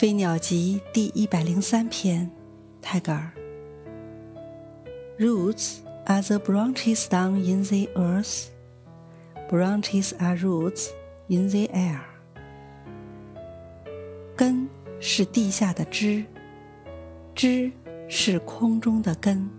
飞鸟集第一百零三篇泰戈尔 roots are the branches down in the earth branches are roots in the air 根是地下的枝枝是空中的根